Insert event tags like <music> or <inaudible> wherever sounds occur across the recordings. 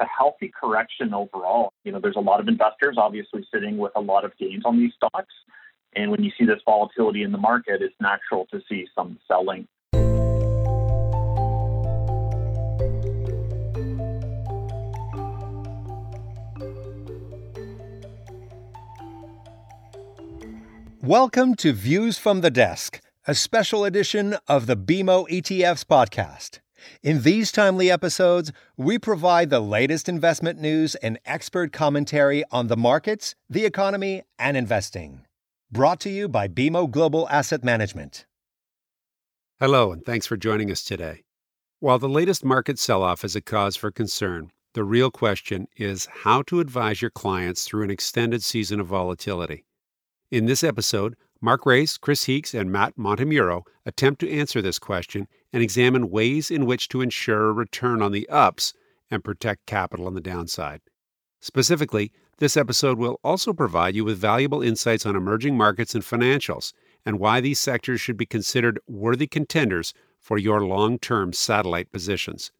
a healthy correction overall. You know, there's a lot of investors obviously sitting with a lot of gains on these stocks. And when you see this volatility in the market, it's natural to see some selling. Welcome to Views from the Desk, a special edition of the BMO ETFs podcast. In these timely episodes, we provide the latest investment news and expert commentary on the markets, the economy, and investing. Brought to you by BMO Global Asset Management. Hello, and thanks for joining us today. While the latest market sell off is a cause for concern, the real question is how to advise your clients through an extended season of volatility. In this episode, Mark Raes, Chris Heakes, and Matt Montemuro attempt to answer this question and examine ways in which to ensure a return on the ups and protect capital on the downside. Specifically, this episode will also provide you with valuable insights on emerging markets and financials and why these sectors should be considered worthy contenders for your long term satellite positions.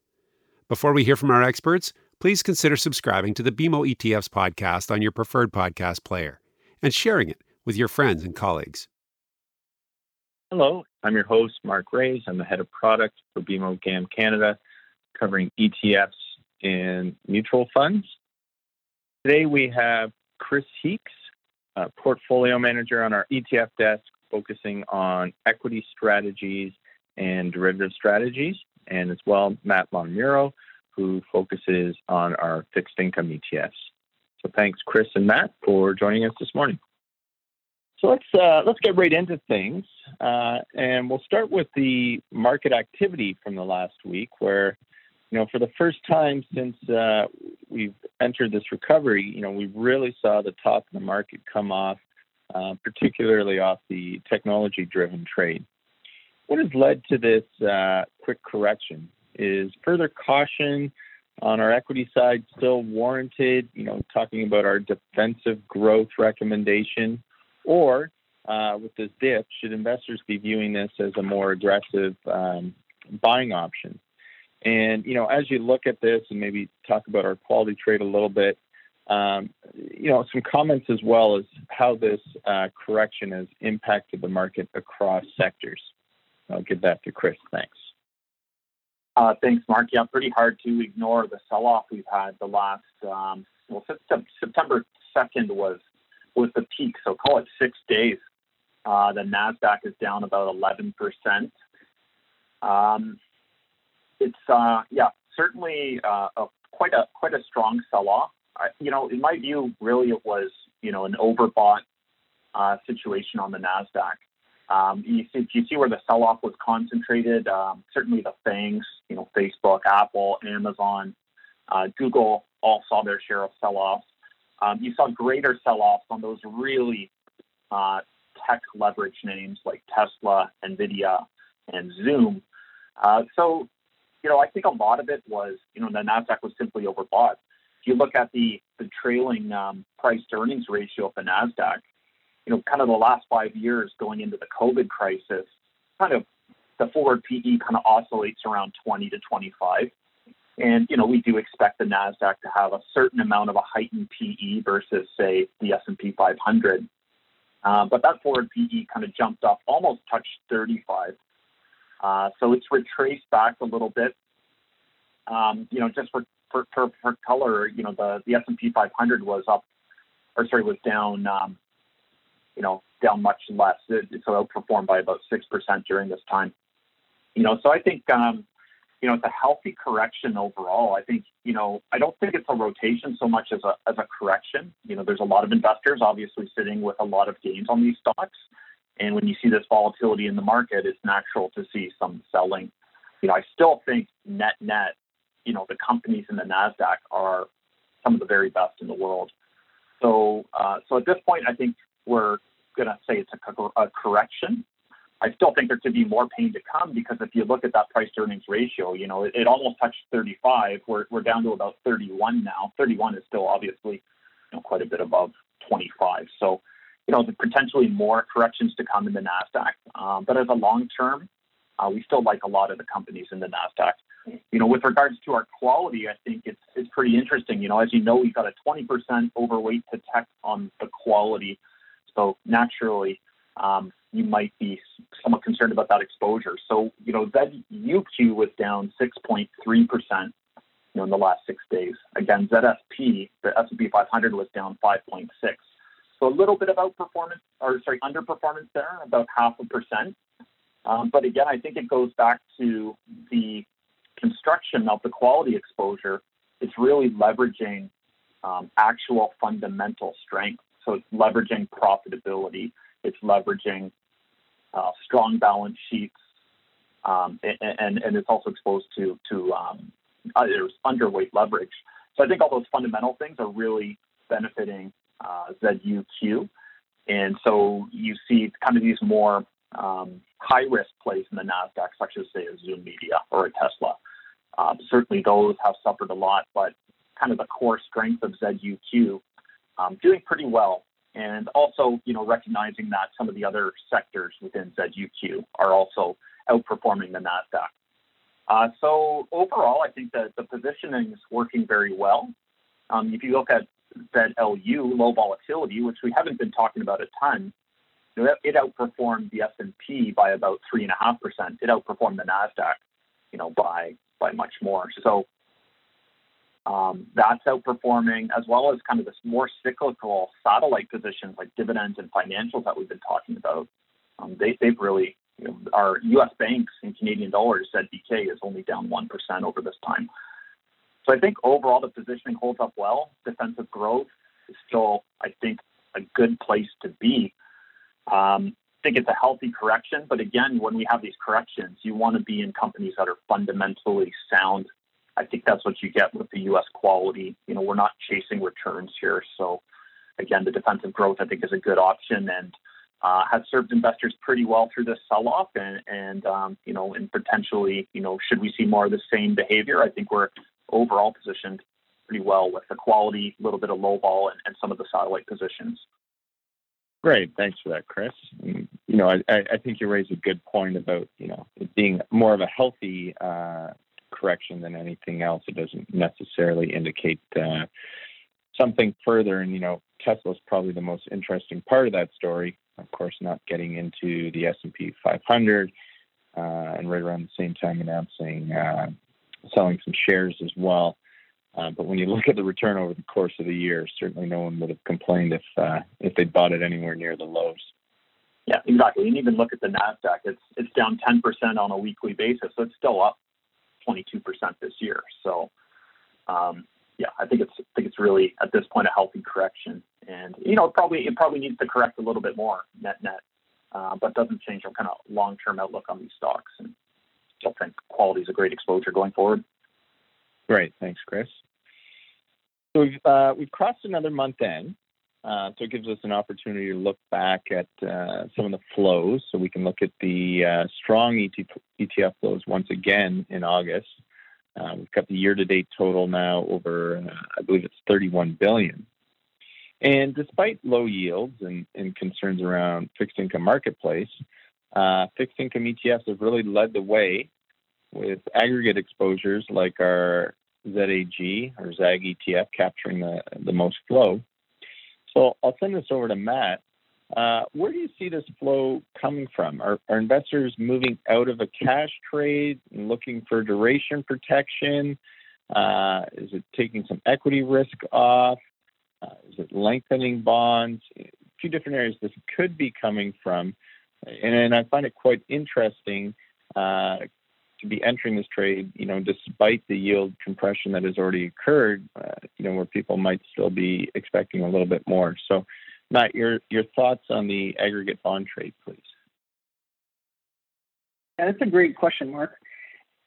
Before we hear from our experts, please consider subscribing to the BMO ETFs podcast on your preferred podcast player and sharing it with your friends and colleagues. Hello, I'm your host, Mark Raes. I'm the head of product for BMO GAM Canada, covering ETFs and mutual funds. Today we have Chris Heakes, portfolio manager on our ETF desk, focusing on equity strategies and derivative strategies, and as well Matt Montemuro, who focuses on our fixed income ETFs. So thanks, Chris and Matt, for joining us this morning. So let's uh, let's get right into things, uh, and we'll start with the market activity from the last week, where you know for the first time since uh, we've entered this recovery, you know we really saw the top of the market come off, uh, particularly off the technology-driven trade. What has led to this uh, quick correction is further caution on our equity side still warranted. You know, talking about our defensive growth recommendation or uh, with this dip, should investors be viewing this as a more aggressive um, buying option? And you know, as you look at this and maybe talk about our quality trade a little bit, um, you know, some comments as well as how this uh, correction has impacted the market across sectors. I'll give that to Chris. Thanks. Uh, thanks, Mark. Yeah, pretty hard to ignore the sell-off we've had the last. Um, well, September second was was the peak. So call it six days. Uh, the Nasdaq is down about 11 percent. Um, it's uh, yeah, certainly uh, a, quite a quite a strong sell-off. you know, in my view, really it was you know an overbought uh, situation on the Nasdaq. Um, you see, you see where the sell-off was concentrated. Um, certainly the FANGs, you know, Facebook, Apple, Amazon, uh, Google all saw their share of sell-offs. Um, you saw greater sell-offs on those really uh, tech leverage names like Tesla, Nvidia, and Zoom. Uh, so, you know, I think a lot of it was, you know, the Nasdaq was simply overbought. If you look at the the trailing um, price to earnings ratio of the Nasdaq, you know, kind of the last five years going into the COVID crisis, kind of the forward PE kind of oscillates around 20 to 25. And you know, we do expect the Nasdaq to have a certain amount of a heightened PE versus, say, the S&P 500. Uh, but that forward PE kind of jumped up, almost touched 35. Uh, so it's retraced back a little bit. Um, you know, just for, for, for, for, color, you know, the, the S&P 500 was up, or sorry, was down, um, you know, down much less. It, so outperformed by about 6% during this time. You know, so I think, um, you know, it's a healthy correction overall. I think, you know, I don't think it's a rotation so much as a as a correction. You know, there's a lot of investors obviously sitting with a lot of gains on these stocks. And when you see this volatility in the market, it's natural to see some selling. You know, I still think net net, you know, the companies in the Nasdaq are some of the very best in the world. So, uh, so at this point, I think we're going to say it's a, a correction. I still think there could be more pain to come because if you look at that price earnings ratio, you know, it, it almost touched 35. We're, we're down to about 31 now. 31 is still obviously you know, quite a bit above 25. So, you know, potentially more corrections to come in the NASDAQ. Um, but as a long term, uh, we still like a lot of the companies in the NASDAQ. You know, with regards to our quality, I think it's, it's pretty interesting. You know, as you know, we've got a 20% overweight to tech on the quality. So naturally, um, you might be somewhat concerned about that exposure. So, you know, ZUQ was down 6.3%, you know, in the last six days. Again, ZSP, the S&P 500 was down 5.6. So a little bit of outperformance, or sorry, underperformance there, about half a percent. Um, but again, I think it goes back to the construction of the quality exposure. It's really leveraging um, actual fundamental strength. So it's leveraging profitability. It's leveraging uh, strong balance sheets, um, and, and, it's also exposed to to um, there's underweight leverage. So I think all those fundamental things are really benefiting uh, ZUQ, and so you see kind of these more um, high risk plays in the Nasdaq, such as say a Zoom Media or a Tesla. Um, certainly, those have suffered a lot, but kind of the core strength of ZUQ um, doing pretty well. And also, you know, recognizing that some of the other sectors within ZUQ are also outperforming the Nasdaq. Uh, so overall, I think that the positioning is working very well. Um, if you look at ZLU, low volatility, which we haven't been talking about a ton, it outperformed the S&P by about three and a half percent. It outperformed the Nasdaq, you know, by by much more. So um, that's outperforming, as well as kind of this more cyclical satellite positions like dividends and financials that we've been talking about. Um, they, they've really, you know, our U.S. banks in Canadian dollars, ZBK, is only down 1% over this time. So I think overall the positioning holds up well. Defensive growth is still, I think, a good place to be. Um, I think it's a healthy correction, but again, when we have these corrections, you want to be in companies that are fundamentally sound. I think that's what you get with the U.S. quality. You know, we're not chasing returns here, so again, the defensive growth I think is a good option and uh, has served investors pretty well through this sell-off, and, and um, you know, and potentially, you know, should we see more of the same behavior? I think we're overall positioned pretty well with the quality, a little bit of low vol, and, and some of the satellite positions. Great, thanks for that, Chris. You know, I, I think you raise a good point about you know it being more of a healthy uh, correction than anything else. It doesn't necessarily indicate uh, something further. And you know, Tesla is probably the most interesting part of that story. Of course, not getting into the S and P 500, uh, and right around the same time announcing uh, selling some shares as well. Uh, but when you look at the return over the course of the year, certainly no one would have complained if uh, if they bought it anywhere near the lows. Yeah, exactly. And even look at the Nasdaq; it's it's down 10% on a weekly basis, so it's still up 22% this year. So, um, yeah, I think it's I think it's really at this point a healthy correction, and you know, it probably it probably needs to correct a little bit more net net, uh, but doesn't change our kind of long term outlook on these stocks. And still think quality is a great exposure going forward. Great, thanks, Chris. So we've uh, we've crossed another month end, uh, so it gives us an opportunity to look back at uh, some of the flows. So we can look at the uh, strong ET, ETF flows once again in August. Uh, we've got the year-to-date total now over, uh, I believe it's 31 billion. And despite low yields and, and concerns around fixed income marketplace, fixed income ETFs have really led the way with aggregate exposures like our ZAG or ZAG ETF capturing the, the most flow. So I'll send this over to Matt. Uh, where do you see this flow coming from? Are, are, investors moving out of a cash trade and looking for duration protection? Uh, is it taking some equity risk off? Uh, is it lengthening bonds? A few different areas this could be coming from. And, and I find it quite interesting uh, to be entering this trade, you know, despite the yield compression that has already occurred, uh, you know, where people might still be expecting a little bit more. So, Matt, your your thoughts on the aggregate bond trade, please. Yeah, that's a great question, Mark.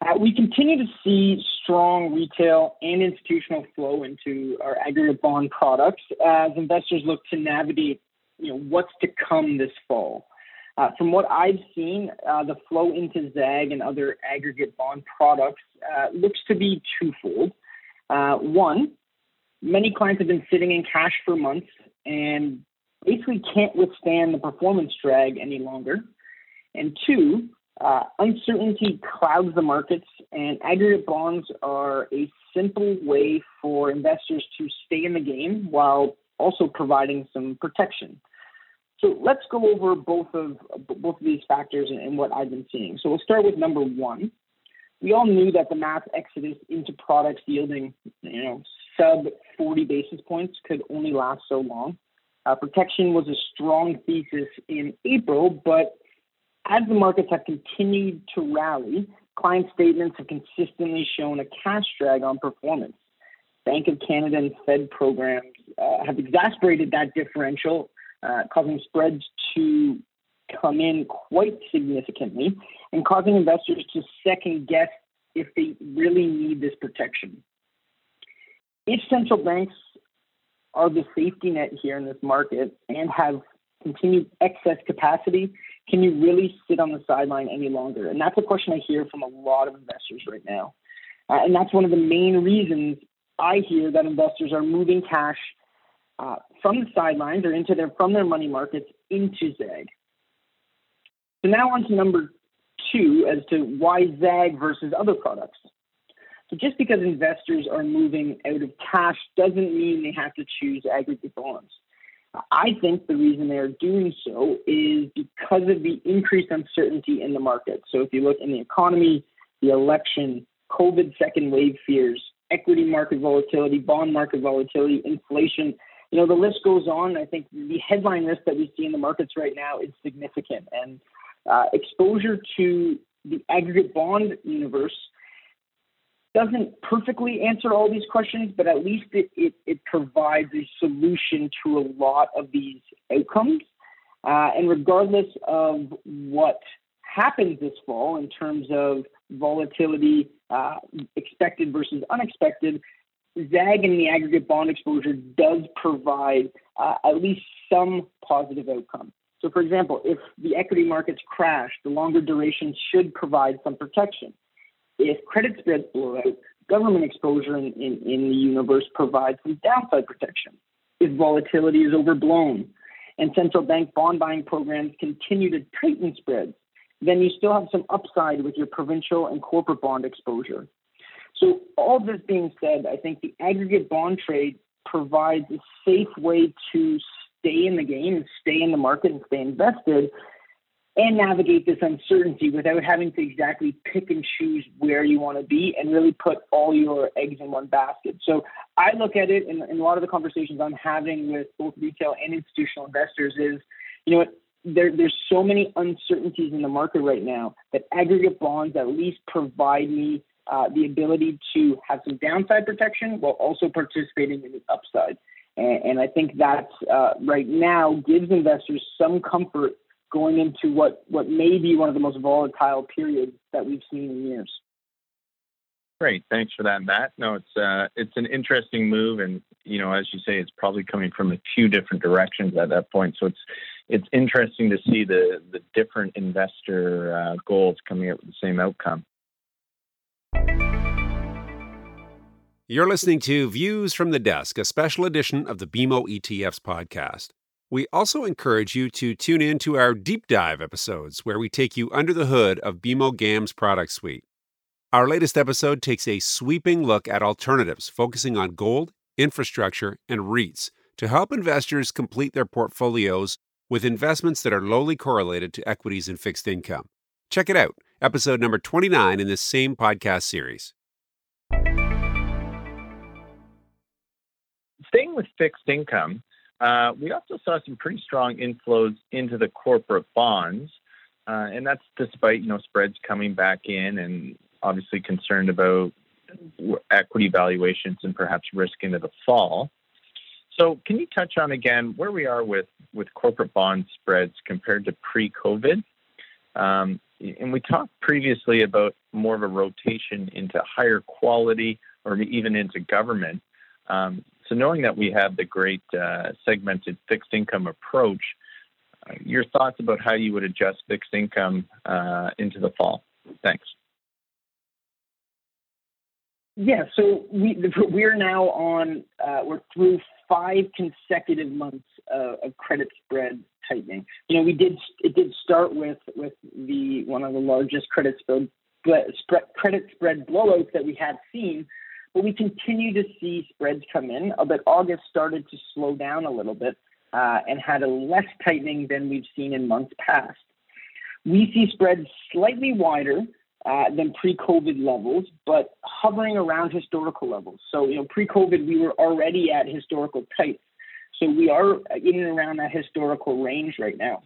Uh, we continue to see strong retail and institutional flow into our aggregate bond products as investors look to navigate, you know, what's to come this fall. Uh, from what I've seen, uh, the flow into ZAG and other aggregate bond products uh, looks to be twofold. Uh, one, many clients have been sitting in cash for months and basically can't withstand the performance drag any longer. And two, Uh, uncertainty clouds the markets, and aggregate bonds are a simple way for investors to stay in the game while also providing some protection. So let's go over both of both of these factors and, and what I've been seeing. So we'll start with number one. We all knew that the mass exodus into products yielding, you know, sub 40 basis points could only last so long. Uh, protection was a strong thesis in April, but as the markets have continued to rally, client statements have consistently shown a cash drag on performance. Bank of Canada and Fed programs uh, have exacerbated that differential, uh, causing spreads to come in quite significantly and causing investors to second guess if they really need this protection. If central banks are the safety net here in this market and have continued excess capacity, can you really sit on the sideline any longer? And that's a question I hear from a lot of investors right now. Uh, and that's one of the main reasons I hear that investors are moving cash uh, from the sidelines or into their from their money markets into ZAG. So now on to number two as to why ZAG versus other products. So just because investors are moving out of cash doesn't mean they have to choose aggregate bonds. I think the reason they are doing so is because of the increased uncertainty in the market. So if you look in the economy, the election, COVID second wave fears, equity market volatility, bond market volatility, inflation, you know, the list goes on. I think the headline risk that we see in the markets right now is significant. And uh, exposure to the aggregate bond universe doesn't perfectly answer all these questions, but at least it, it, it provides a solution to a lot of these outcomes. Uh, and regardless of what happens this fall in terms of volatility, uh, expected versus unexpected, ZAG and the aggregate bond exposure does provide uh, at least some positive outcome. So, for example, if the equity markets crash, the longer duration should provide some protection if credit spreads blow out, government exposure in, in, in the universe provides some downside protection. If volatility is overblown and central bank bond buying programs continue to tighten spreads, then you still have some upside with your provincial and corporate bond exposure. So, all this being said, I think the aggregate bond trade provides a safe way to stay in the game and stay in the market and stay invested and navigate this uncertainty without having to exactly pick and choose where you want to be and really put all your eggs in one basket. So I look at it in, in a lot of the conversations I'm having with both retail and institutional investors is, you know what, there, there's so many uncertainties in the market right now that aggregate bonds at least provide me uh, the ability to have some downside protection while also participating in the upside. And, and I think that uh, right now gives investors some comfort going into what, what may be one of the most volatile periods that we've seen in years. Great, thanks for that, Matt. No, it's uh, it's an interesting move, and you know, as you say, it's probably coming from a few different directions at that point. So it's it's interesting to see the the different investor uh, goals coming up with the same outcome. You're listening to Views from the Desk, a special edition of the BMO ETFs podcast. We also encourage you to tune in to our deep dive episodes where we take you under the hood of BMO GAM's product suite. Our latest episode takes a sweeping look at alternatives focusing on gold, infrastructure, and REITs to help investors complete their portfolios with investments that are lowly correlated to equities and fixed income. Check it out, episode number 29 in this same podcast series. Staying with fixed income, uh, we also saw some pretty strong inflows into the corporate bonds, uh, and that's despite you know spreads coming back in and obviously concerned about equity valuations and perhaps risk into the fall. So, can you touch on again where we are with with corporate bond spreads compared to pre-COVID? Um, and we talked previously about more of a rotation into higher quality or even into government. Um, so knowing that we have the great uh, segmented fixed income approach, uh, your thoughts about how you would adjust fixed income uh, into the fall? Thanks. Yeah, so we <laughs> we're now on uh, we're through five consecutive months uh, of credit spread tightening. You know, we did it did start with with the one of the largest credit spread, credit spread blowouts that we have seen, but we continue to see spreads come in. But August started to slow down a little bit uh, and had a less tightening than we've seen in months past. We see spreads slightly wider uh, than pre-COVID levels, but hovering around historical levels. So, you know, pre-COVID we were already at historical tights. So we are in and around that historical range right now.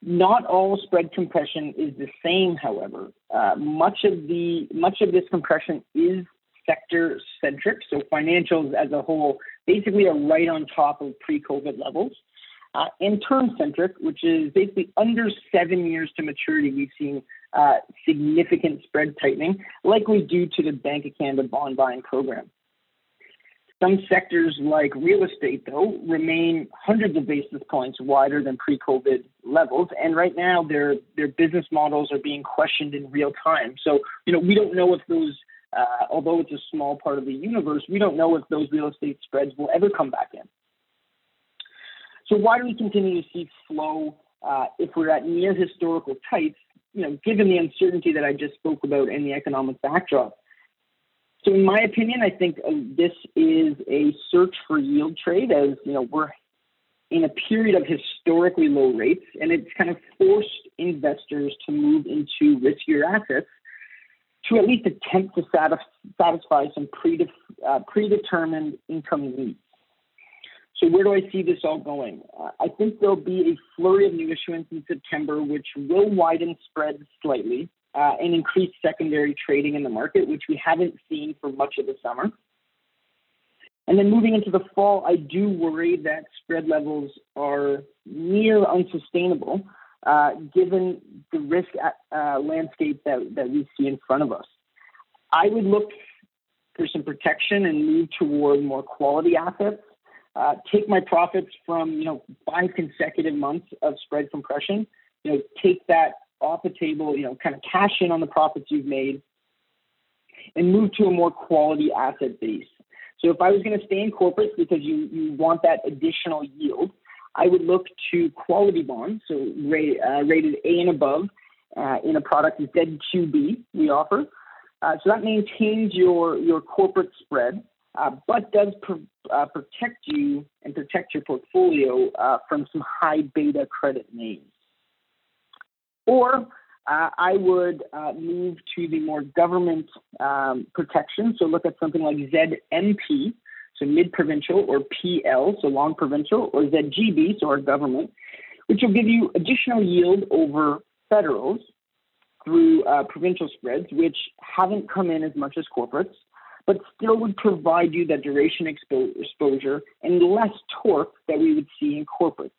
Not all spread compression is the same, however. Uh, much of the much of this compression is sector centric. So financials as a whole basically are right on top of pre-COVID levels. Uh, and term centric, which is basically under seven years to maturity, we've seen uh, significant spread tightening, likely due to the Bank of Canada bond buying program. Some sectors like real estate, though, remain hundreds of basis points wider than pre-COVID levels, and right now their their business models are being questioned in real time. So, you know, we don't know if those, uh, although it's a small part of the universe, we don't know if those real estate spreads will ever come back in. So, why do we continue to see flow uh, if we're at near historical tights? You know, given the uncertainty that I just spoke about and the economic backdrop. So, in my opinion, I think uh, this is a search for yield trade as you know we're in a period of historically low rates, and it's kind of forced investors to move into riskier assets to at least attempt to satisfy some predef- uh, predetermined income needs. So where do I see this all going? Uh, I think there'll be a flurry of new issuance in September, which will widen spreads slightly uh, and increased secondary trading in the market, which we haven't seen for much of the summer. And then moving into the fall, I do worry that spread levels are near unsustainable uh, given the risk uh, landscape that, that we see in front of us. I would look for some protection and move toward more quality assets. Uh, take my profits from you know five consecutive months of spread compression. You know, take that off the table, you know, kind of cash in on the profits you've made and move to a more quality asset base. So if I was going to stay in corporates because you, you want that additional yield, I would look to quality bonds, so rate, uh, rated A and above uh, in a product ZQB we offer. Uh, so that maintains your, your corporate spread, uh, but does pr- uh, protect you and protect your portfolio uh, from some high beta credit names. Or uh, I would uh, move to the more government um, protection. So look at something like ZMP, so mid provincial, or PL, so long provincial, or ZGB, so our government, which will give you additional yield over federals through uh, provincial spreads, which haven't come in as much as corporates, but still would provide you that duration expo- exposure and less torque that we would see in corporates.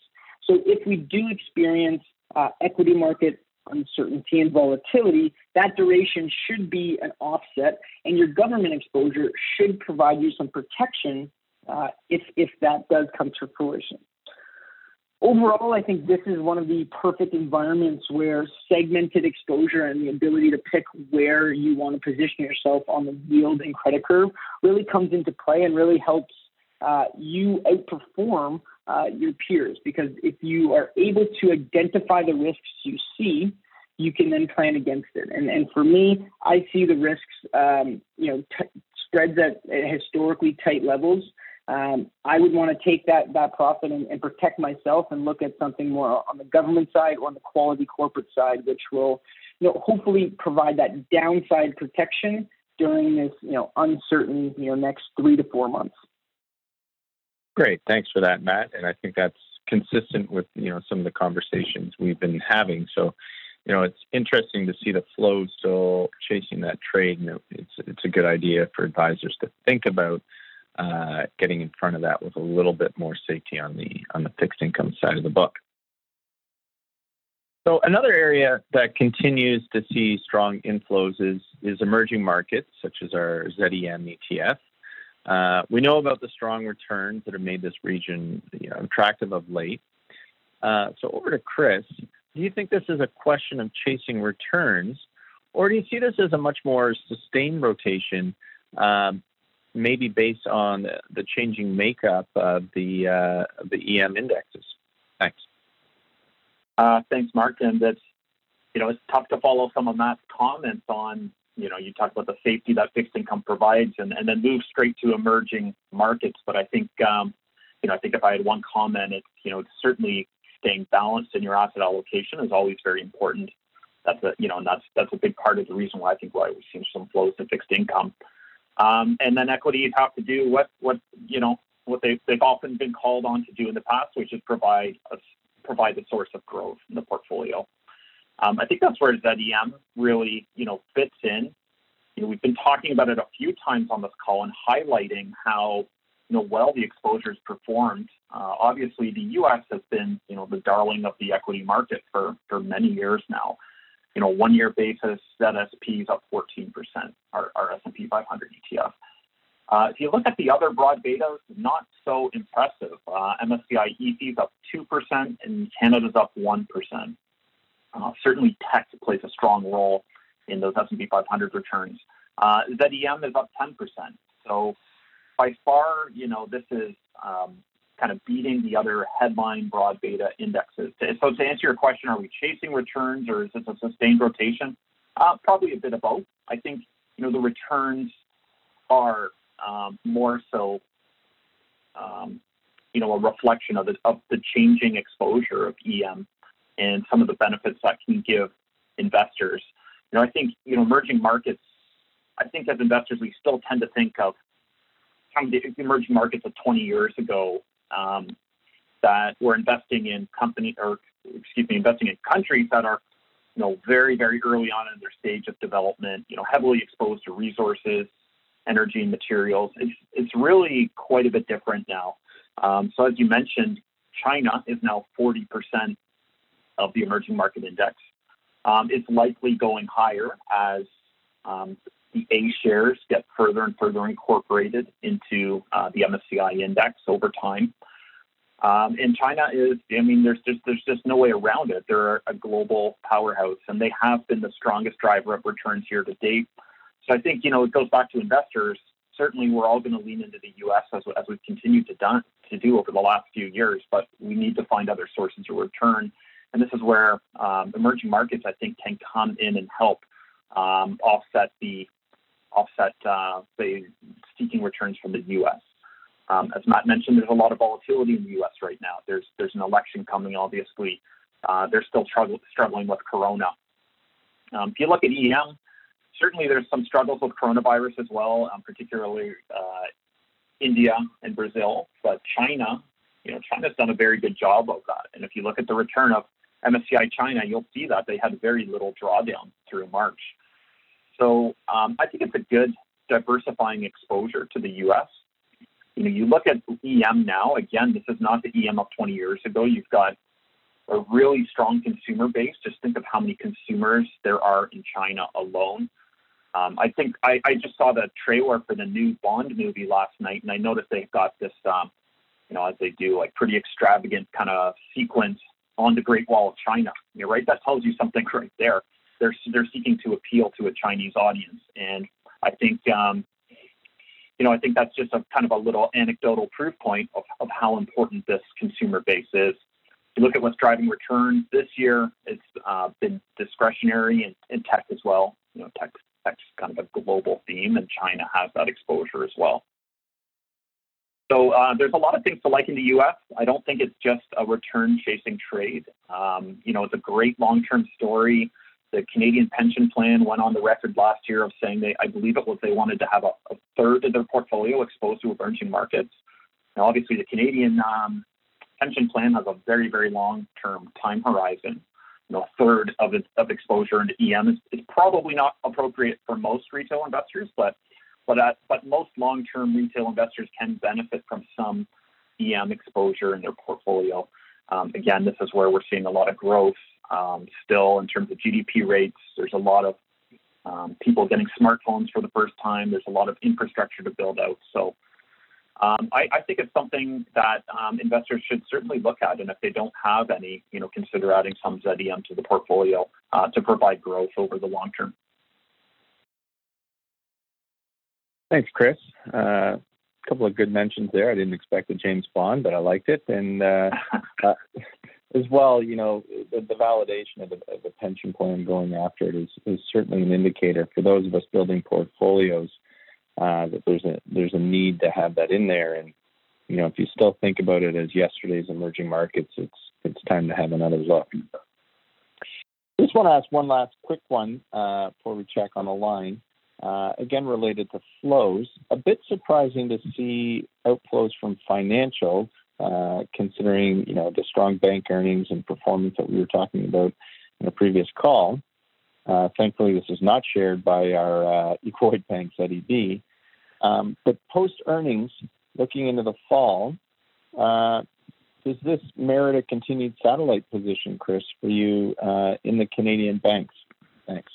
So if we do experience uh, equity market uncertainty and volatility, that duration should be an offset, and your government exposure should provide you some protection uh, if, if that does come to fruition. Overall, I think this is one of the perfect environments where segmented exposure and the ability to pick where you want to position yourself on the yield and credit curve really comes into play and really helps uh, you outperform uh, your peers because if you are able to identify the risks you see, you can then plan against it. And and for me, I see the risks, um, you know, t- spreads at, historically tight levels. Um, I would want to take that that profit and, and, protect myself and look at something more on the government side or on the quality corporate side, which will, you know, hopefully provide that downside protection during this, you know, uncertain, you know, next three to four months. Great. Thanks for that, Matt. And I think that's consistent with, you know, some of the conversations we've been having. So, you know, it's interesting to see the flow still chasing that trade. And it's, it's a good idea for advisors to think about uh, getting in front of that with a little bit more safety on the on the fixed income side of the book. So another area that continues to see strong inflows is is emerging markets, such as our ZEM ETF. Uh, we know about the strong returns that have made this region you know, attractive of late. Uh, so over to Chris. Do you think this is a question of chasing returns, or do you see this as a much more sustained rotation, um, maybe based on the changing makeup of the uh, the EM indexes? Thanks. Uh, thanks, Mark. And it's you know it's tough to follow some of Matt's comments on you know you talk about the safety that fixed income provides, and, and then move straight to emerging markets. But I think um, you know I think if I had one comment, it's you know it's certainly staying balanced in your asset allocation is always very important. That's a you know and that's that's a big part of the reason why I think why we've seen some flows to fixed income. Um, and then equities have to do what what you know what they they've often been called on to do in the past, which is provide a provide the source of growth in the portfolio. Um, I think that's where ZEM really you know fits in. You know, we've been talking about it a few times on this call and highlighting how you know well the exposures performed. Uh, obviously, the U.S. has been you know the darling of the equity market for for many years now you know, one year basis, ZSP is up 14%, our, our S&P 500 ETF. Uh, if you look at the other broad betas, not so impressive. Uh, MSCI EAFE is up 2% and Canada's up 1%. Uh, certainly tech plays a strong role in those S&P 500 returns. Uh, ZEM is up 10%. So by far, you know, this is um, kind of beating the other headline broad beta indexes. So to answer your question, are we chasing returns or is this a sustained rotation? Uh, probably a bit of both. I think you know the returns are um, more so um, you know a reflection of the of the changing exposure of EM and some of the benefits that can give investors. You know, I think you know emerging markets. I think as investors, we still tend to think of some of the emerging markets of 20 years ago um, that we're investing in company or excuse me, investing in countries that are you know very very early on in their stage of development, you know, heavily exposed to resources, energy, and materials. It's it's really quite a bit different now. Um, so as you mentioned, China is now 40% of the emerging market index. Um, it's likely going higher as um, the A shares get further and further incorporated into uh, the MSCI index over time. Um, and China is, I mean, there's just there's just no way around it. They're a global powerhouse, and they have been the strongest driver of returns here to date. So I think you know it goes back to investors. Certainly, we're all going to lean into the U.S. as, as we've continued to done to do over the last few years, but we need to find other sources of return. And this is where um, emerging markets, I think, can come in and help um, offset the offset uh, the seeking returns from the U.S. Um, as Matt mentioned, there's a lot of volatility in the U.S. right now. There's there's an election coming, obviously. Uh, they're still struggle, struggling with Corona. Um, if you look at EM, certainly there's some struggles with coronavirus as well, um, particularly uh, India and Brazil. But China, you know, China's done a very good job of that. And if you look at the return of MSCI China, you'll see that they had very little drawdown through March. So um, I think it's a good diversifying exposure to the U.S. You know, you look at EM now. Again, this is not the EM of 20 years ago. You've got a really strong consumer base. Just think of how many consumers there are in China alone. Um, I think I, I, just saw the trailer for the new Bond movie last night, and I noticed they've got this, um, you know, as they do, like pretty extravagant kind of sequence on the Great Wall of China. You're right. That tells you something <laughs> right there they're they're seeking to appeal to a Chinese audience, and I think um, you know I think that's just a kind of a little anecdotal proof point of, of how important this consumer base is. You look at what's driving returns this year; it's uh, been discretionary and, and tech as well. You know, tech tech's kind of a global theme, and China has that exposure as well. So uh, there's a lot of things to like in the U.S. I don't think it's just a return chasing trade. Um, you know, it's a great long term story. The Canadian pension plan went on the record last year of saying they, I believe it was they wanted to have a, a third of their portfolio exposed to emerging markets. Now, obviously, the Canadian um, pension plan has a very, very long-term time horizon. You know, a third of of exposure into EM is, is probably not appropriate for most retail investors, but but uh, but most long-term retail investors can benefit from some EM exposure in their portfolio. Um, again, this is where we're seeing a lot of growth um, still in terms of GDP rates. There's a lot of um, people getting smartphones for the first time. There's a lot of infrastructure to build out. So um, I, I, think it's something that um, investors should certainly look at, and if they don't have any, you know, consider adding some ZEM to the portfolio uh, to provide growth over the long term. Thanks, Chris. A uh, couple of good mentions there. I didn't expect a James Bond, but I liked it. And uh, <laughs> uh as well, you know, the, the validation of the, of the, pension plan going after it is, is certainly an indicator for those of us building portfolios uh, that there's a there's a need to have that in there. And you know, if you still think about it as yesterday's emerging markets, it's it's time to have another look. Just want to ask one last quick one uh, before we check on the line. Uh, again, related to flows, a bit surprising to see outflows from financial, uh, considering you know the strong bank earnings and performance that we were talking about in a previous call. Uh, thankfully, this is not shared by our uh, equal weight banks ZEB. Um, but post earnings, looking into the fall, uh, does this merit a continued satellite position, Chris, for you uh, in the Canadian banks? Thanks.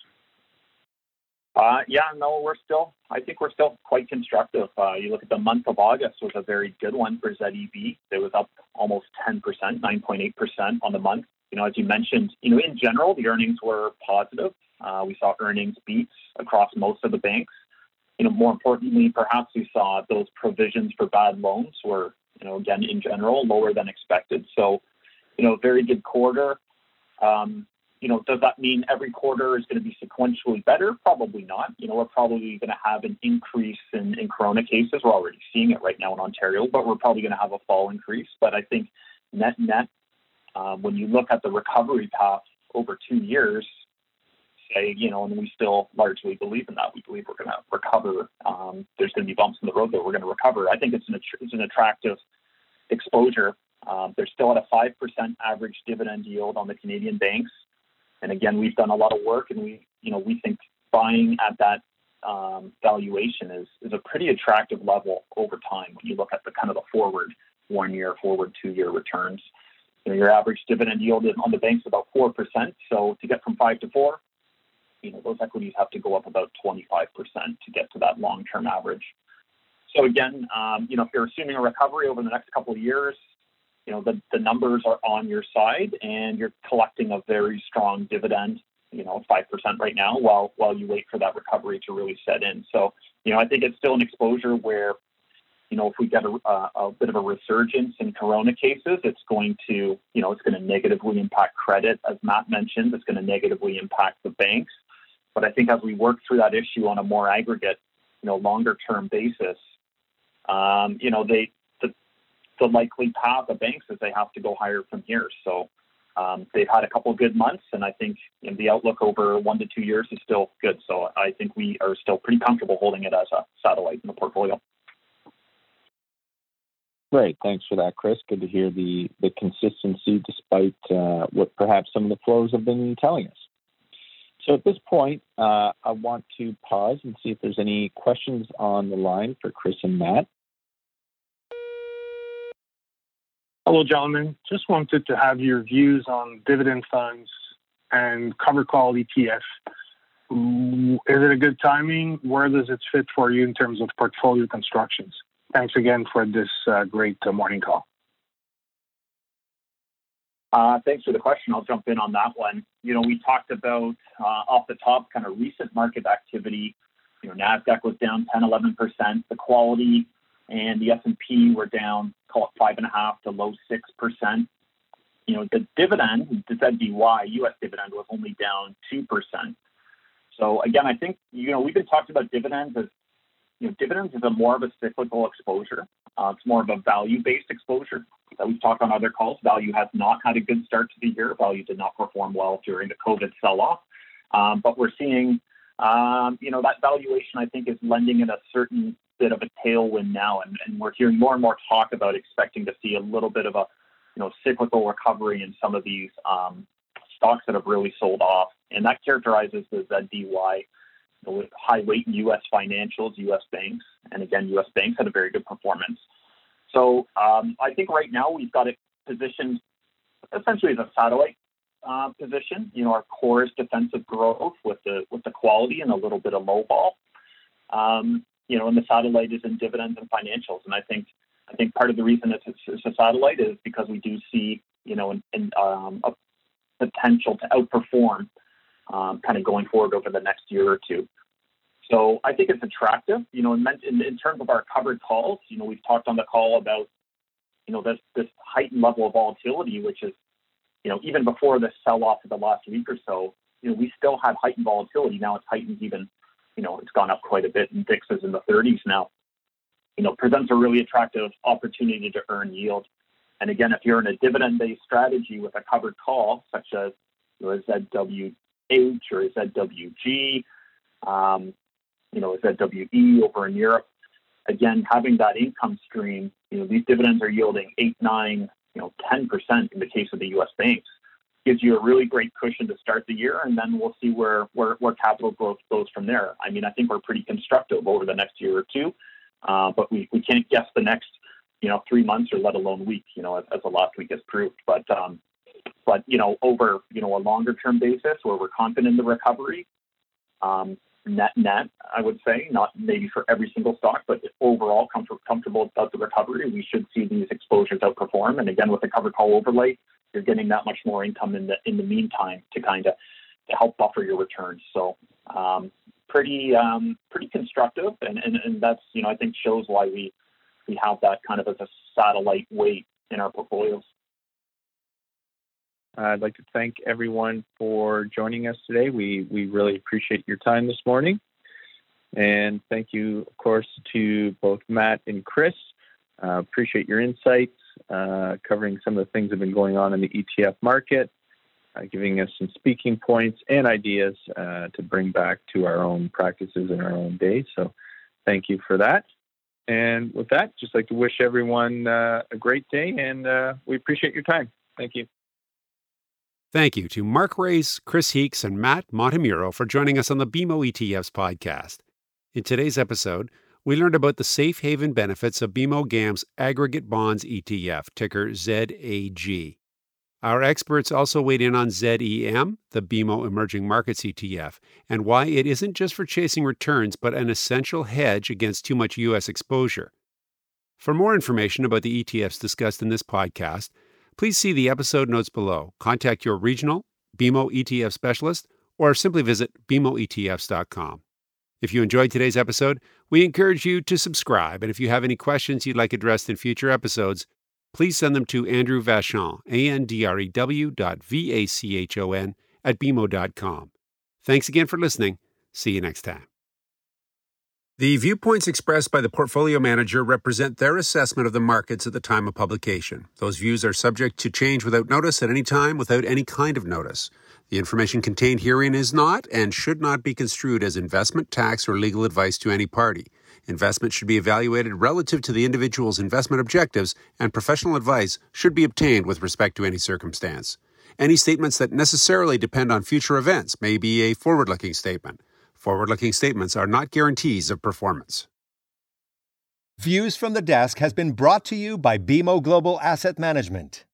Uh, yeah, no, we're still. I think we're still quite constructive. Uh, you look at the month of August was a very good one for ZEB. It was up almost 10%, 9.8% on the month. You know, as you mentioned, you know, in general, the earnings were positive. Uh, we saw earnings beats across most of the banks. You know, more importantly, perhaps we saw those provisions for bad loans were, you know, again in general lower than expected. So, you know, very good quarter. Um, you know, does that mean every quarter is going to be sequentially better? Probably not. You know, we're probably going to have an increase in, in corona cases. We're already seeing it right now in Ontario, but we're probably going to have a fall increase. But I think net net, um, when you look at the recovery path over two years, say, you know, and we still largely believe in that. We believe we're going to recover. Um, there's going to be bumps in the road, but we're going to recover. I think it's an it's an attractive exposure. Um, they're still at a five percent average dividend yield on the Canadian banks. And again, we've done a lot of work, and we, you know, we think buying at that um, valuation is is a pretty attractive level over time when you look at the kind of the forward one year, forward two year returns. You know, your average dividend yield on the banks about four percent. So to get from five to four, you know, those equities have to go up about 25% to get to that long term average. So again, um, you know, if you're assuming a recovery over the next couple of years, you know the, the numbers are on your side and you're collecting a very strong dividend you know five percent right now while while you wait for that recovery to really set in. So you know i think it's still an exposure where you know if we get a, a, a bit of a resurgence in corona cases it's going to you know it's going to negatively impact credit as matt mentioned. It's going to negatively impact the banks. But i think as we work through that issue on a more aggregate you know longer term basis um, you know they the likely path of banks is they have to go higher from here. So um, they've had a couple of good months, and I think the outlook over one to two years is still good. So I think we are still pretty comfortable holding it as a satellite in the portfolio. Great, thanks for that, Chris. Good to hear the the consistency despite uh, what perhaps some of the flows have been telling us. So at this point, uh, I want to pause and see if there's any questions on the line for Chris and Matt. Hello, gentlemen. Just wanted to have your views on dividend funds and cover call ETF. Is it a good timing? Where does it fit for you in terms of portfolio constructions? Thanks again for this uh, great uh, morning call. Uh, thanks for the question. I'll jump in on that one. You know, we talked about uh, off the top kind of recent market activity. You know, Nasdaq was down 10, 11 percent. The quality and the S&P were down, call it five and a half to low six percent. You know, the dividend, the ZDY U.S. dividend was only down two percent. So again, I think you know we've been talking about dividends as you know dividends is a more of a cyclical exposure. Uh, it's more of a value-based exposure that we've talked on other calls. Value has not had a good start to the year. Value did not perform well during the COVID sell-off, um, but we're seeing um, you know that valuation I think is lending in a certain bit of a tailwind now, and, and we're hearing more and more talk about expecting to see a little bit of a you know cyclical recovery in some of these um, stocks that have really sold off, and that characterizes the ZDY with high weight in U.S. financials, U.S. banks, and again, U.S. banks had a very good performance. So um, I think right now we've got it positioned essentially as a satellite uh, position. You know, our core is defensive growth with the with the quality and a little bit of low vol. Um, you know, and the satellite is in dividends and financials. And I think I think part of the reason it's, it's a satellite is because we do see, you know, in, in, um, a potential to outperform um, kind of going forward over the next year or two. So I think it's attractive, you know, in, in, in terms of our covered calls, you know, we've talked on the call about, you know, this, this heightened level of volatility, which is, you know, even before the sell-off of the last week or so, you know, we still had heightened volatility. Now it's heightened even, you know, it's gone up quite a bit, and VIX is in the 30s now. You know, presents a really attractive opportunity to earn yield. And again, if you're in a dividend-based strategy with a covered call, such as you know, ZWH or ZWG, um, you know, ZWE over in Europe, again, having that income stream, you know, these dividends are yielding eight, nine, you know, 10% in the case of the U.S. banks. Gives you a really great cushion to start the year, and then we'll see where, where, where capital growth goes from there. I mean, I think we're pretty constructive over the next year or two, uh, but we, we can't guess the next, you know, three months or let alone week, you know, as, as the last week has proved. But, um, but you know, over you know a longer term basis where we're confident in the recovery, um, net net, I would say, not maybe for every single stock, but overall comfort, comfortable about the recovery, we should see these exposures outperform. And again, with the cover call overlay, you're getting that much more income in the in the meantime to kind of to help buffer your returns. So um, pretty um, pretty constructive, and, and and that's you know I think shows why we we have that kind of as a satellite weight in our portfolios. I'd like to thank everyone for joining us today. We, we really appreciate your time this morning. And thank you, of course, to both Matt and Chris. Uh, appreciate your insights, uh, covering some of the things that have been going on in the ETF market, uh, giving us some speaking points and ideas uh, to bring back to our own practices in our own day. So thank you for that. And with that, just like to wish everyone uh, a great day, and we appreciate your time. Thank you. Thank you to Mark Raes, Chris Heakes, and Matt Montemurro for joining us on the BMO ETFs podcast. In today's episode, we learned about the safe haven benefits of BMO GAM's Aggregate Bonds ETF, ticker ZAG. Our experts also weighed in on ZEM, the BMO Emerging Markets ETF, and why it isn't just for chasing returns, but an essential hedge against too much U.S. exposure. For more information about the ETFs discussed in this podcast, Please see the episode notes below. Contact your regional BMO ETF specialist or simply visit bmoetfs.com. If you enjoyed today's episode, we encourage you to subscribe. And if you have any questions you'd like addressed in future episodes, please send them to Andrew Vachon, A-N-D-R-E-W dot V-A-C-H-O-N at bmo.com. Thanks again for listening. See you next time. The viewpoints expressed by the portfolio manager represent their assessment of the markets at the time of publication. Those views are subject to change without notice at any time without any kind of notice. The information contained herein is not and should not be construed as investment, tax, or legal advice to any party. Investment should be evaluated relative to the individual's investment objectives, and professional advice should be obtained with respect to any circumstance. Any statements that necessarily depend on future events may be a forward looking statement. Forward looking statements are not guarantees of performance. Views from the Desk has been brought to you by BMO Global Asset Management.